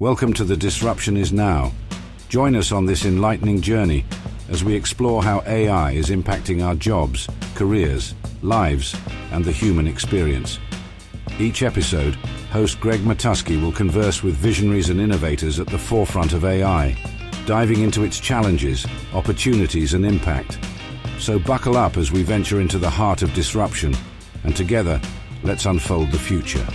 Welcome to The Disruption Is Now. Join us on this enlightening journey as we explore how AI is impacting our jobs, careers, lives, and the human experience. Each episode, host Greg Matusky will converse with visionaries and innovators at the forefront of AI, diving into its challenges, opportunities, and impact. So buckle up as we venture into the heart of disruption, and together, let's unfold the future.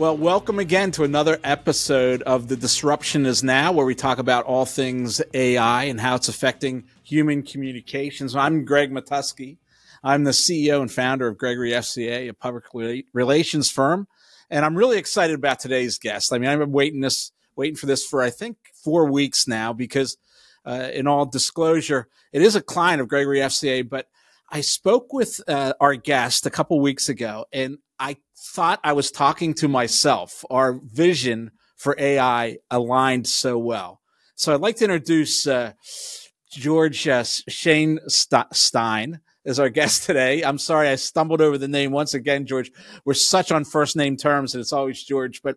Well, welcome again to another episode of The Disruption is Now, where we talk about all things AI and how it's affecting human communications. I'm Greg Matusky. I'm the CEO and founder of Gregory FCA, a public relations firm. And I'm really excited about today's guest. I mean, I've been waiting this, waiting for this for, I think, four weeks now, because uh, in all disclosure, it is a client of Gregory FCA, but I spoke with uh, our guest a couple weeks ago and I thought I was talking to myself. Our vision for AI aligned so well. So I'd like to introduce uh, George uh, Shane St- Stein as our guest today. I'm sorry I stumbled over the name once again, George. We're such on first name terms, and it's always George. But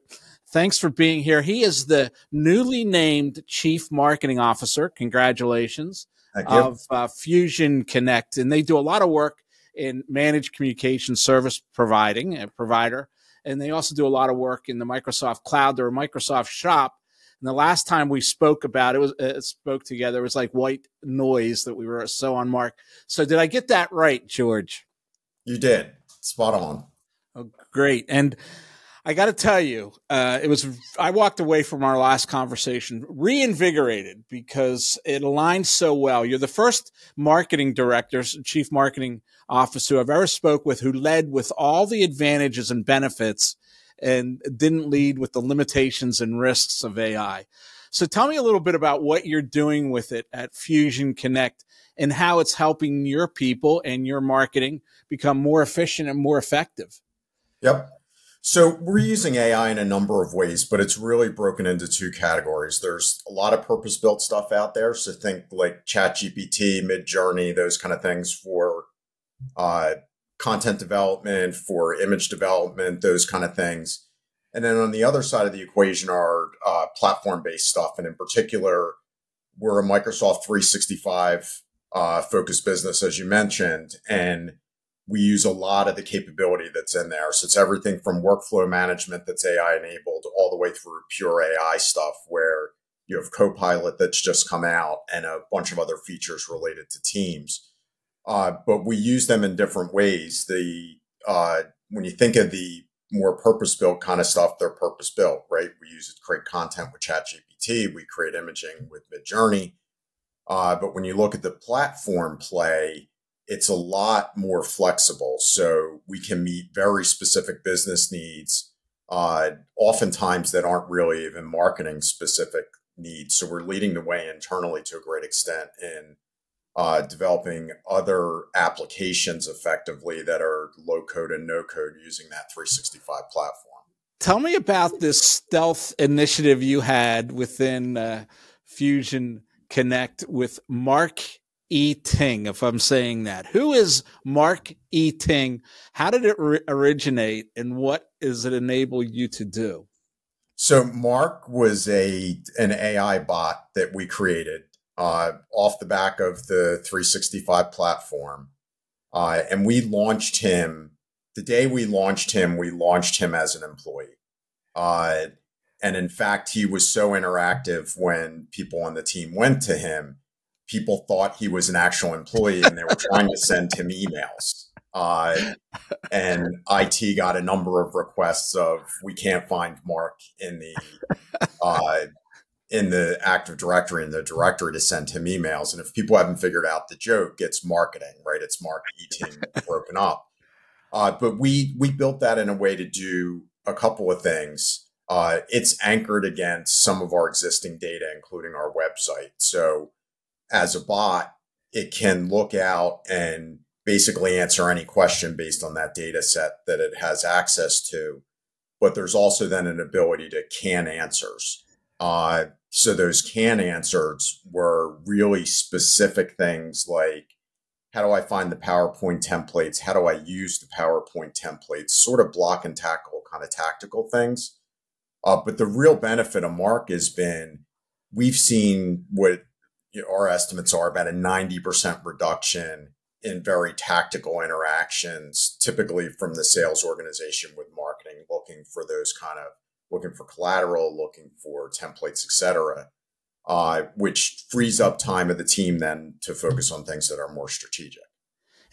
thanks for being here. He is the newly named Chief Marketing Officer. Congratulations of uh, Fusion Connect, and they do a lot of work in managed communication service providing a provider. And they also do a lot of work in the Microsoft cloud. They're a Microsoft shop. And the last time we spoke about it was uh, spoke together, it was like white noise that we were so on mark. So did I get that right, George? You did. Spot on. Oh, great. And I got to tell you, uh, it was, I walked away from our last conversation reinvigorated because it aligns so well. You're the first marketing director, chief marketing officer I've ever spoke with who led with all the advantages and benefits and didn't lead with the limitations and risks of AI. So tell me a little bit about what you're doing with it at Fusion Connect and how it's helping your people and your marketing become more efficient and more effective. Yep. So we're using AI in a number of ways, but it's really broken into two categories. There's a lot of purpose built stuff out there. So think like ChatGPT, Midjourney, those kind of things for uh, content development, for image development, those kind of things. And then on the other side of the equation are uh, platform based stuff. And in particular, we're a Microsoft 365 uh, focused business, as you mentioned. And we use a lot of the capability that's in there. So it's everything from workflow management that's AI enabled all the way through pure AI stuff where you have Copilot that's just come out and a bunch of other features related to teams. Uh, but we use them in different ways. The uh, when you think of the more purpose built kind of stuff, they're purpose built, right? We use it to create content with ChatGPT. We create imaging with Midjourney. Uh, but when you look at the platform play, it's a lot more flexible. So we can meet very specific business needs, uh, oftentimes that aren't really even marketing specific needs. So we're leading the way internally to a great extent in uh, developing other applications effectively that are low code and no code using that 365 platform. Tell me about this stealth initiative you had within uh, Fusion Connect with Mark E. Ting, if I'm saying that. Who is Mark E. Ting? How did it re- originate and what does it enable you to do? So Mark was a an AI bot that we created uh, off the back of the 365 platform. Uh, and we launched him the day we launched him, we launched him as an employee. Uh, and in fact, he was so interactive when people on the team went to him people thought he was an actual employee and they were trying to send him emails. Uh, and IT got a number of requests of we can't find Mark in the uh, in the Active Directory and the directory to send him emails. And if people haven't figured out the joke, it's marketing, right? It's Mark eating broken up. Uh, but we we built that in a way to do a couple of things. Uh, it's anchored against some of our existing data, including our website. So as a bot, it can look out and basically answer any question based on that data set that it has access to. But there's also then an ability to can answers. Uh, so those can answers were really specific things like how do I find the PowerPoint templates? How do I use the PowerPoint templates? Sort of block and tackle kind of tactical things. Uh, but the real benefit of Mark has been we've seen what you know, our estimates are about a 90% reduction in very tactical interactions, typically from the sales organization with marketing, looking for those kind of looking for collateral, looking for templates, etc., uh, which frees up time of the team then to focus on things that are more strategic.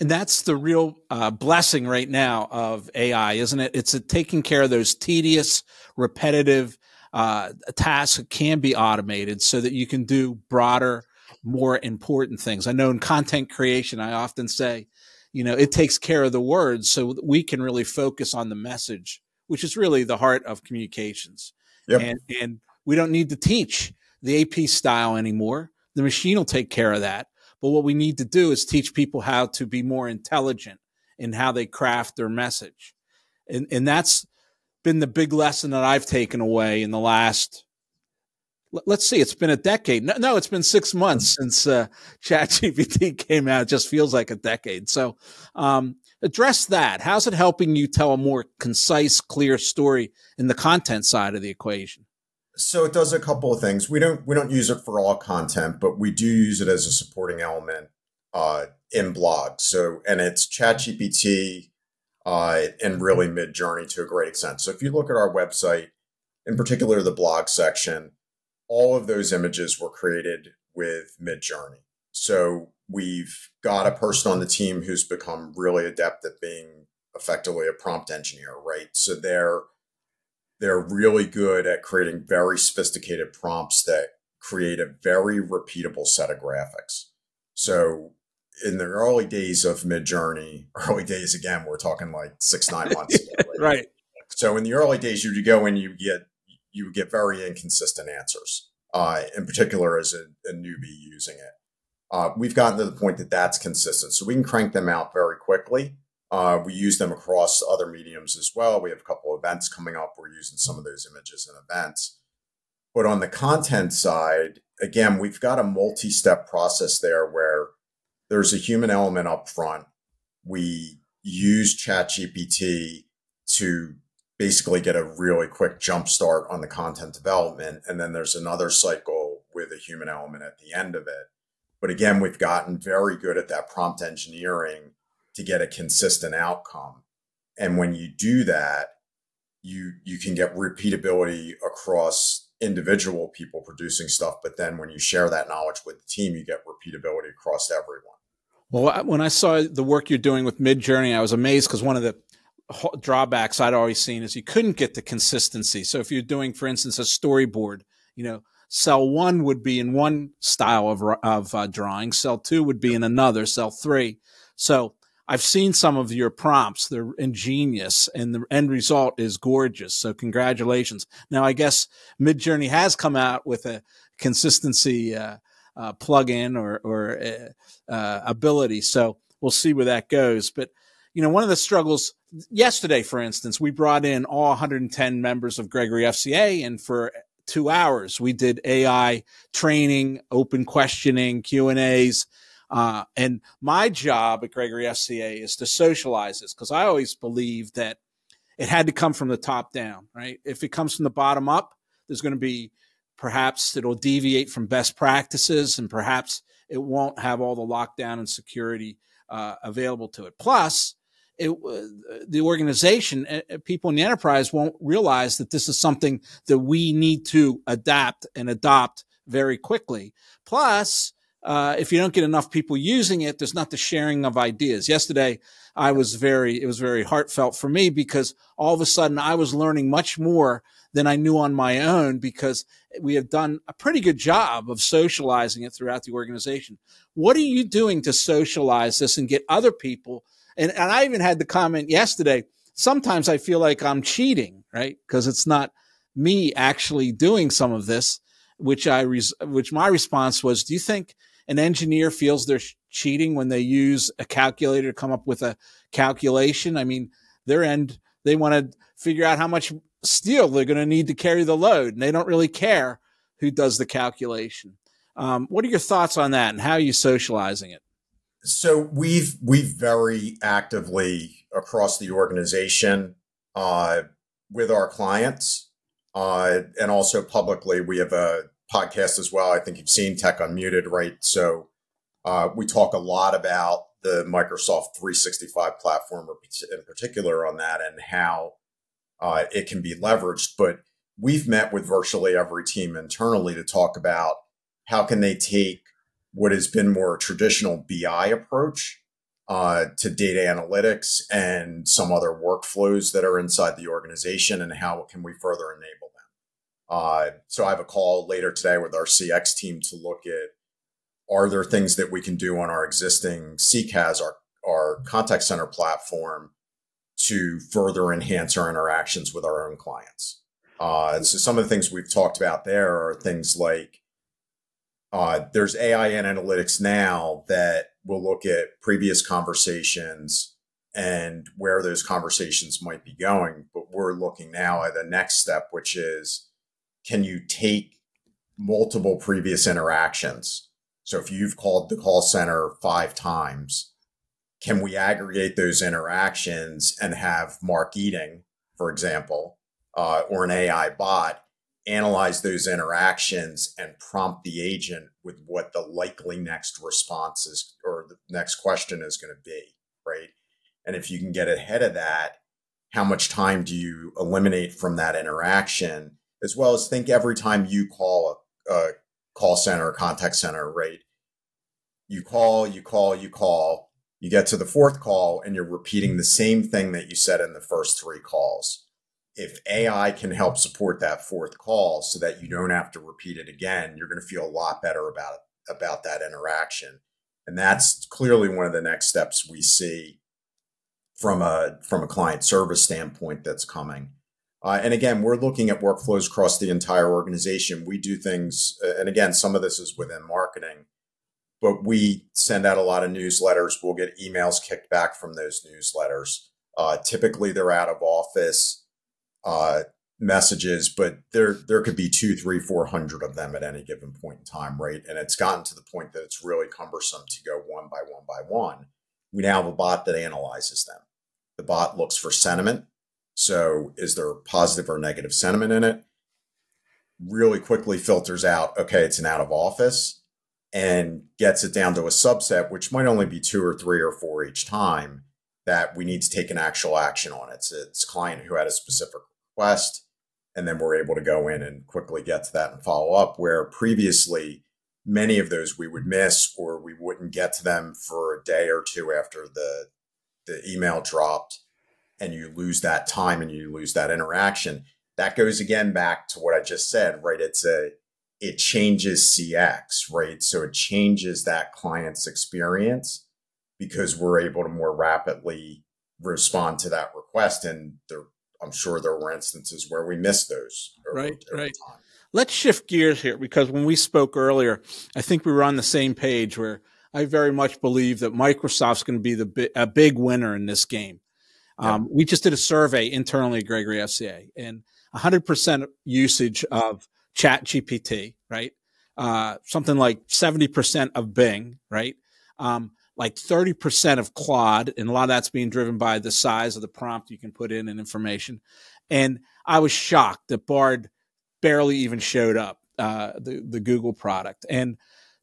And that's the real uh, blessing right now of AI, isn't it? It's taking care of those tedious, repetitive uh, tasks that can be automated so that you can do broader, more important things. I know in content creation, I often say, you know, it takes care of the words so we can really focus on the message, which is really the heart of communications. Yep. And, and we don't need to teach the AP style anymore. The machine will take care of that. But what we need to do is teach people how to be more intelligent in how they craft their message. And, and that's been the big lesson that I've taken away in the last, let's see, it's been a decade. No, no it's been six months since uh, ChatGPT came out. It just feels like a decade. So, um, address that. How's it helping you tell a more concise, clear story in the content side of the equation? So it does a couple of things. We don't we don't use it for all content, but we do use it as a supporting element uh, in blogs. So and it's ChatGPT uh, and really Midjourney to a great extent. So if you look at our website, in particular the blog section, all of those images were created with Midjourney. So we've got a person on the team who's become really adept at being effectively a prompt engineer, right? So they're they're really good at creating very sophisticated prompts that create a very repeatable set of graphics. So in the early days of Midjourney, early days again, we're talking like six, nine months ago. Right? right. So in the early days, you would go and you get you would get very inconsistent answers, uh, in particular as a, a newbie using it. Uh, we've gotten to the point that that's consistent, so we can crank them out very quickly. Uh, we use them across other mediums as well. We have a couple events coming up. We're using some of those images and events. But on the content side, again, we've got a multi step process there where there's a human element up front. We use ChatGPT to basically get a really quick jump start on the content development. And then there's another cycle with a human element at the end of it. But again, we've gotten very good at that prompt engineering to get a consistent outcome. And when you do that, you you can get repeatability across individual people producing stuff, but then when you share that knowledge with the team, you get repeatability across everyone. Well, when I saw the work you're doing with Midjourney, I was amazed because one of the drawbacks I'd always seen is you couldn't get the consistency. So if you're doing, for instance, a storyboard, you know, cell one would be in one style of, of uh, drawing, cell two would be in another, cell three. So I've seen some of your prompts. They're ingenious and the end result is gorgeous. So congratulations. Now, I guess Midjourney has come out with a consistency uh, uh, plugin or, or uh, uh, ability. So we'll see where that goes. But, you know, one of the struggles yesterday, for instance, we brought in all 110 members of Gregory FCA and for two hours we did AI training, open questioning, Q and A's uh, and my job at Gregory FCA is to socialize this because I always believe that it had to come from the top down, right? If it comes from the bottom up, there's going to be perhaps it'll deviate from best practices and perhaps it won't have all the lockdown and security uh, available to it. Plus, it, uh, the organization, uh, people in the enterprise won't realize that this is something that we need to adapt and adopt very quickly. Plus, uh, if you don't get enough people using it, there's not the sharing of ideas. Yesterday, I was very, it was very heartfelt for me because all of a sudden I was learning much more than I knew on my own because we have done a pretty good job of socializing it throughout the organization. What are you doing to socialize this and get other people? And, and I even had the comment yesterday. Sometimes I feel like I'm cheating, right? Because it's not me actually doing some of this, which I, res- which my response was, do you think an engineer feels they're cheating when they use a calculator to come up with a calculation. I mean, their end, they want to figure out how much steel they're going to need to carry the load, and they don't really care who does the calculation. Um, what are your thoughts on that, and how are you socializing it? So we've we've very actively across the organization uh, with our clients Uh, and also publicly, we have a podcast as well. I think you've seen Tech Unmuted, right? So uh, we talk a lot about the Microsoft 365 platform in particular on that and how uh, it can be leveraged. But we've met with virtually every team internally to talk about how can they take what has been more traditional BI approach uh, to data analytics and some other workflows that are inside the organization and how can we further enable them. Uh, so I have a call later today with our CX team to look at are there things that we can do on our existing CCAS, our, our contact center platform, to further enhance our interactions with our own clients? Uh, so some of the things we've talked about there are things like uh, there's AI and analytics now that will look at previous conversations and where those conversations might be going. But we're looking now at the next step, which is can you take multiple previous interactions so if you've called the call center five times, can we aggregate those interactions and have Mark Eating, for example, uh, or an AI bot analyze those interactions and prompt the agent with what the likely next response is or the next question is going to be, right? And if you can get ahead of that, how much time do you eliminate from that interaction? As well as think every time you call a, a call center, or contact center, right? You call, you call, you call. You get to the fourth call and you're repeating the same thing that you said in the first three calls. If AI can help support that fourth call so that you don't have to repeat it again, you're going to feel a lot better about about that interaction. And that's clearly one of the next steps we see from a from a client service standpoint that's coming. Uh, and again, we're looking at workflows across the entire organization. We do things, and again, some of this is within marketing, but we send out a lot of newsletters. We'll get emails kicked back from those newsletters. Uh, typically, they're out of office uh, messages, but there there could be two, three, four hundred of them at any given point in time, right? And it's gotten to the point that it's really cumbersome to go one by one by one. We now have a bot that analyzes them. The bot looks for sentiment so is there positive or negative sentiment in it? Really quickly filters out, okay, it's an out of office and gets it down to a subset, which might only be two or three or four each time that we need to take an actual action on. It's it's client who had a specific request, and then we're able to go in and quickly get to that and follow up. Where previously many of those we would miss or we wouldn't get to them for a day or two after the the email dropped and you lose that time and you lose that interaction. That goes again back to what I just said, right? It's a, it changes CX, right? So it changes that client's experience because we're able to more rapidly respond to that request. And there, I'm sure there were instances where we missed those. Over, right, over right. Time. Let's shift gears here because when we spoke earlier, I think we were on the same page where I very much believe that Microsoft's going to be the a big winner in this game. Um, We just did a survey internally at Gregory FCA and 100% usage of Chat GPT, right? Uh, something like 70% of Bing, right? Um, like 30% of Claude, and a lot of that's being driven by the size of the prompt you can put in and information. And I was shocked that Bard barely even showed up, uh, the, the Google product. And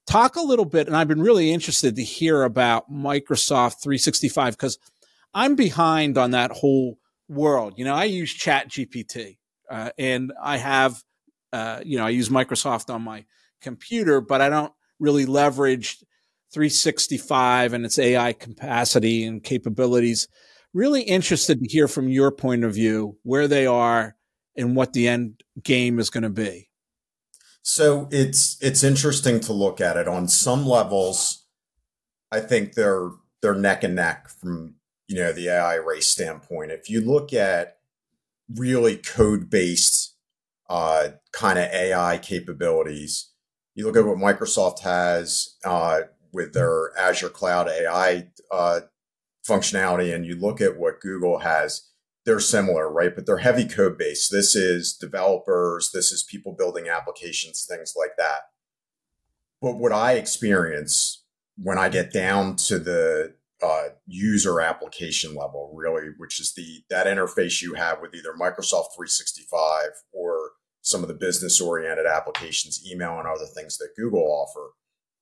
talk a little bit, and I've been really interested to hear about Microsoft 365 because – I'm behind on that whole world. You know, I use Chat GPT, uh, and I have, uh, you know, I use Microsoft on my computer, but I don't really leverage 365 and its AI capacity and capabilities. Really interested to hear from your point of view where they are and what the end game is going to be. So it's it's interesting to look at it on some levels. I think they're they're neck and neck from you know, the AI race standpoint. If you look at really code based uh, kind of AI capabilities, you look at what Microsoft has uh, with their Azure Cloud AI uh, functionality, and you look at what Google has, they're similar, right? But they're heavy code based. This is developers, this is people building applications, things like that. But what I experience when I get down to the uh, user application level, really, which is the that interface you have with either Microsoft 365 or some of the business oriented applications, email and other things that Google offer,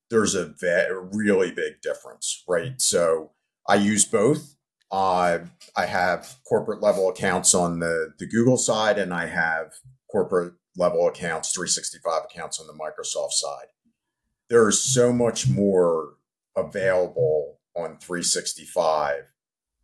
there's a ve- really big difference, right? So I use both. Uh, I have corporate level accounts on the, the Google side, and I have corporate level accounts, 365 accounts on the Microsoft side. There's so much more available on 365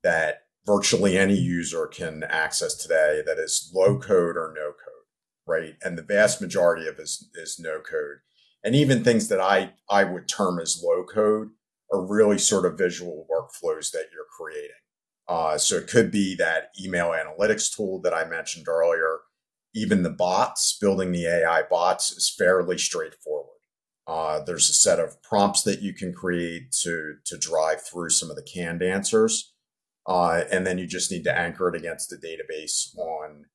that virtually any user can access today that is low code or no code, right? And the vast majority of it is, is no code. And even things that I, I would term as low code are really sort of visual workflows that you're creating. Uh, so it could be that email analytics tool that I mentioned earlier. Even the bots, building the AI bots is fairly straightforward. Uh, there's a set of prompts that you can create to to drive through some of the canned answers, uh, and then you just need to anchor it against the database on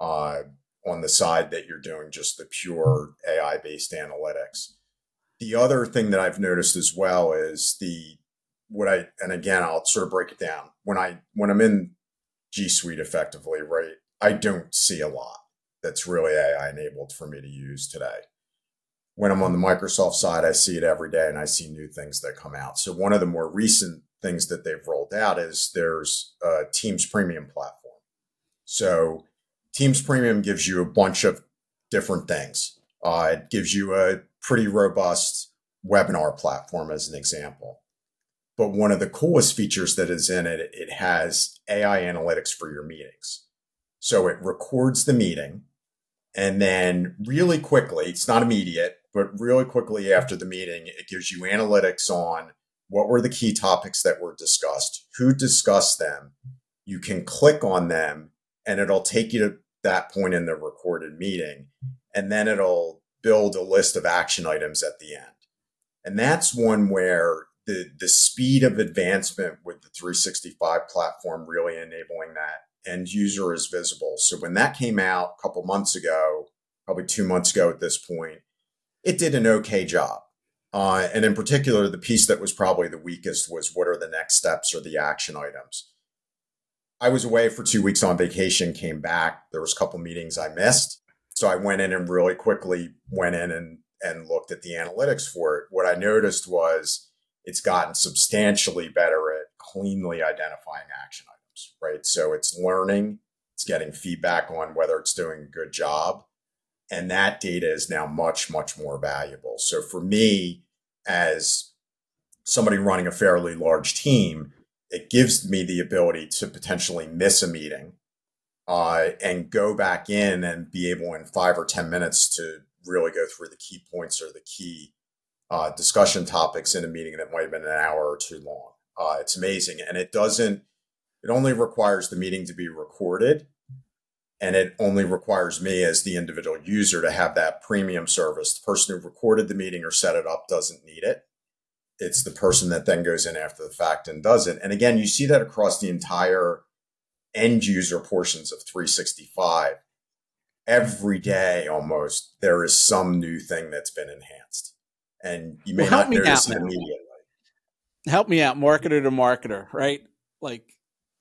uh, on the side that you're doing just the pure AI based analytics. The other thing that I've noticed as well is the what I and again I'll sort of break it down when I when I'm in G Suite effectively, right? I don't see a lot that's really AI enabled for me to use today when I'm on the Microsoft side, I see it every day and I see new things that come out. So one of the more recent things that they've rolled out is there's a Teams Premium platform. So Teams Premium gives you a bunch of different things. Uh, it gives you a pretty robust webinar platform as an example. But one of the coolest features that is in it, it has AI analytics for your meetings. So it records the meeting and then really quickly, it's not immediate, but really quickly after the meeting, it gives you analytics on what were the key topics that were discussed, who discussed them. You can click on them and it'll take you to that point in the recorded meeting. And then it'll build a list of action items at the end. And that's one where the, the speed of advancement with the 365 platform really enabling that end user is visible. So when that came out a couple months ago, probably two months ago at this point, it did an okay job. Uh, and in particular, the piece that was probably the weakest was what are the next steps or the action items. I was away for two weeks on vacation, came back. There was a couple meetings I missed. So I went in and really quickly went in and, and looked at the analytics for it. What I noticed was it's gotten substantially better at cleanly identifying action items, right? So it's learning, it's getting feedback on whether it's doing a good job. And that data is now much, much more valuable. So for me, as somebody running a fairly large team, it gives me the ability to potentially miss a meeting uh, and go back in and be able in five or 10 minutes to really go through the key points or the key uh, discussion topics in a meeting that might have been an hour or two long. Uh, it's amazing. And it doesn't, it only requires the meeting to be recorded and it only requires me as the individual user to have that premium service. The person who recorded the meeting or set it up doesn't need it. It's the person that then goes in after the fact and does it. And again, you see that across the entire end user portions of 365. Every day almost, there is some new thing that's been enhanced. And you may well, not notice it immediately. Help me out, marketer to marketer, right? Like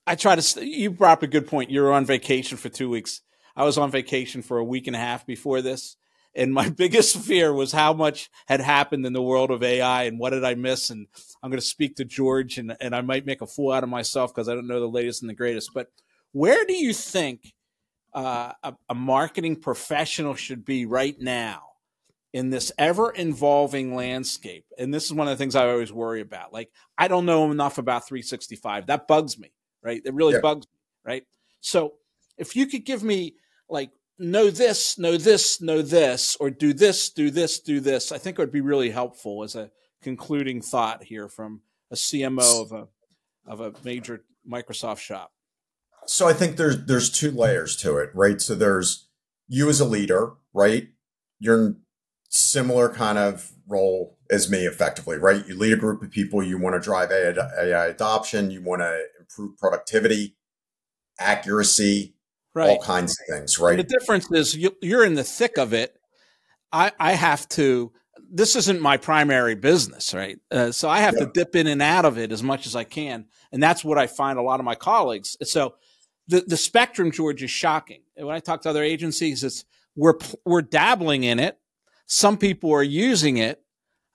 I try to. You brought up a good point. You were on vacation for two weeks. I was on vacation for a week and a half before this, and my biggest fear was how much had happened in the world of AI and what did I miss. And I'm going to speak to George, and and I might make a fool out of myself because I don't know the latest and the greatest. But where do you think uh, a, a marketing professional should be right now? in this ever evolving landscape. And this is one of the things I always worry about. Like, I don't know enough about 365. That bugs me right? It really yeah. bugs me, right? So if you could give me like know this, know this, know this, or do this, do this, do this, I think it would be really helpful as a concluding thought here from a CMO of a of a major Microsoft shop. So I think there's there's two layers to it, right? So there's you as a leader, right? You're in similar kind of role as me effectively, right? You lead a group of people, you want to drive AI adoption, you want to improve productivity, accuracy, right. all kinds of things, right? The difference is you, are in the thick of it. I, I have to, this isn't my primary business, right? Uh, so I have to dip in and out of it as much as I can. And that's what I find a lot of my colleagues. So the, the spectrum, George, is shocking. when I talk to other agencies, it's we're we're dabbling in it. Some people are using it.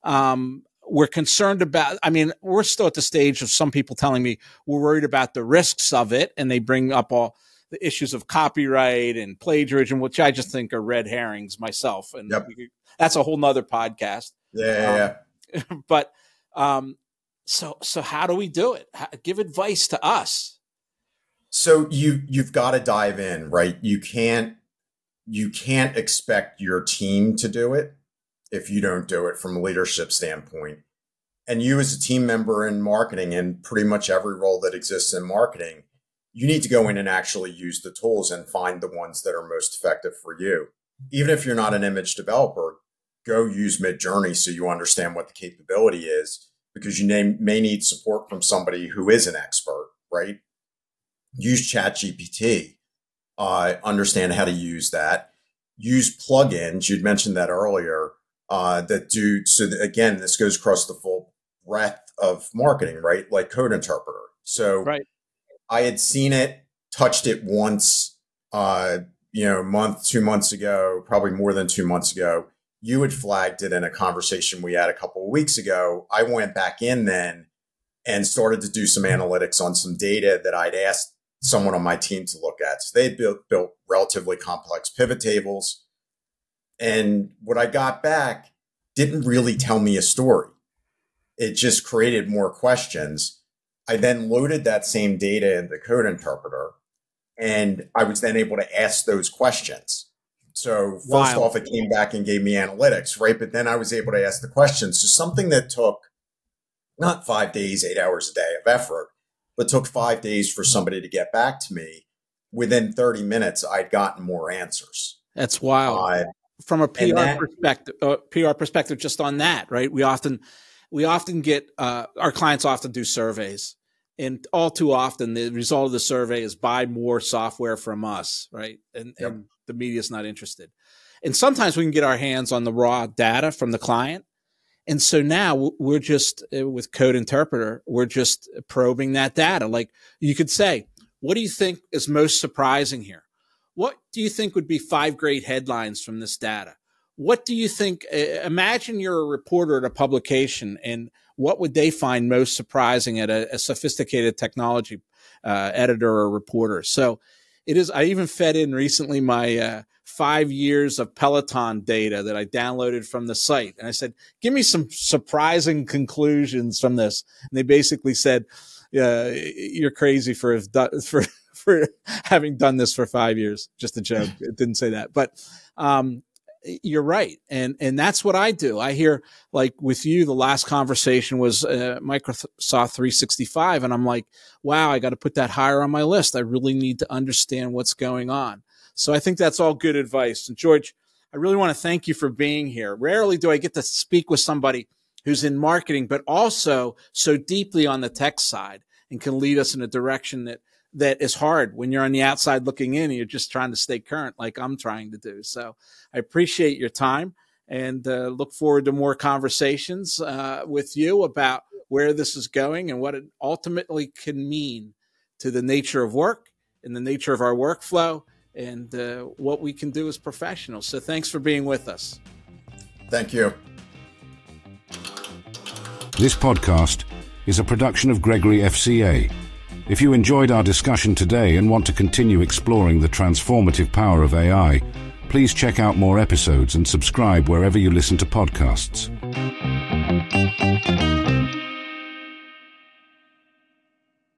Um, we're concerned about. I mean, we're still at the stage of some people telling me we're worried about the risks of it, and they bring up all the issues of copyright and plagiarism, which I just think are red herrings myself. And yep. that's a whole nother podcast. Yeah, yeah, um, but um, so so how do we do it? How, give advice to us. So you you've got to dive in, right? You can't you can't expect your team to do it if you don't do it from a leadership standpoint. And you as a team member in marketing and pretty much every role that exists in marketing, you need to go in and actually use the tools and find the ones that are most effective for you. Even if you're not an image developer, go use Midjourney so you understand what the capability is because you may, may need support from somebody who is an expert, right? Use ChatGPT, uh, understand how to use that. Use plugins. You'd mentioned that earlier uh, that do so. That, again, this goes across the full breadth of marketing, right? Like Code Interpreter. So, right. I had seen it, touched it once, uh, you know, a month, two months ago, probably more than two months ago. You had flagged it in a conversation we had a couple of weeks ago. I went back in then and started to do some analytics on some data that I'd asked someone on my team to look at. So they built, built relatively complex pivot tables. And what I got back didn't really tell me a story. It just created more questions. I then loaded that same data in the Code Interpreter and I was then able to ask those questions. So first off, it came back and gave me analytics, right? But then I was able to ask the questions. So something that took not five days, eight hours a day of effort, but took five days for somebody to get back to me. Within 30 minutes, I'd gotten more answers. That's wild. Uh, From a PR that, perspective, uh, PR perspective, just on that, right? We often we often get uh, our clients often do surveys and all too often the result of the survey is buy more software from us right? And, yep. and the media is not interested. And sometimes we can get our hands on the raw data from the client. And so now we're just uh, with code interpreter we're just probing that data. Like you could say what do you think is most surprising here? What do you think would be five great headlines from this data what do you think? Uh, imagine you're a reporter at a publication, and what would they find most surprising at a, a sophisticated technology uh, editor or reporter? So it is. I even fed in recently my uh, five years of Peloton data that I downloaded from the site, and I said, "Give me some surprising conclusions from this." And they basically said, "You're crazy for for." for having done this for five years. Just a joke. It didn't say that, but um, you're right and and that's what i do. I hear like with you the last conversation was uh, microsoft 365 and i'm like wow i got to put that higher on my list. I really need to understand what's going on. So i think that's all good advice. And george i really want to thank you for being here. Rarely do i get to speak with somebody who's in marketing but also so deeply on the tech side and can lead us in a direction that that is hard when you're on the outside looking in and you're just trying to stay current like I'm trying to do. So I appreciate your time and uh, look forward to more conversations uh, with you about where this is going and what it ultimately can mean to the nature of work and the nature of our workflow and uh, what we can do as professionals. So thanks for being with us. Thank you. This podcast is a production of Gregory FCA. If you enjoyed our discussion today and want to continue exploring the transformative power of AI, please check out more episodes and subscribe wherever you listen to podcasts.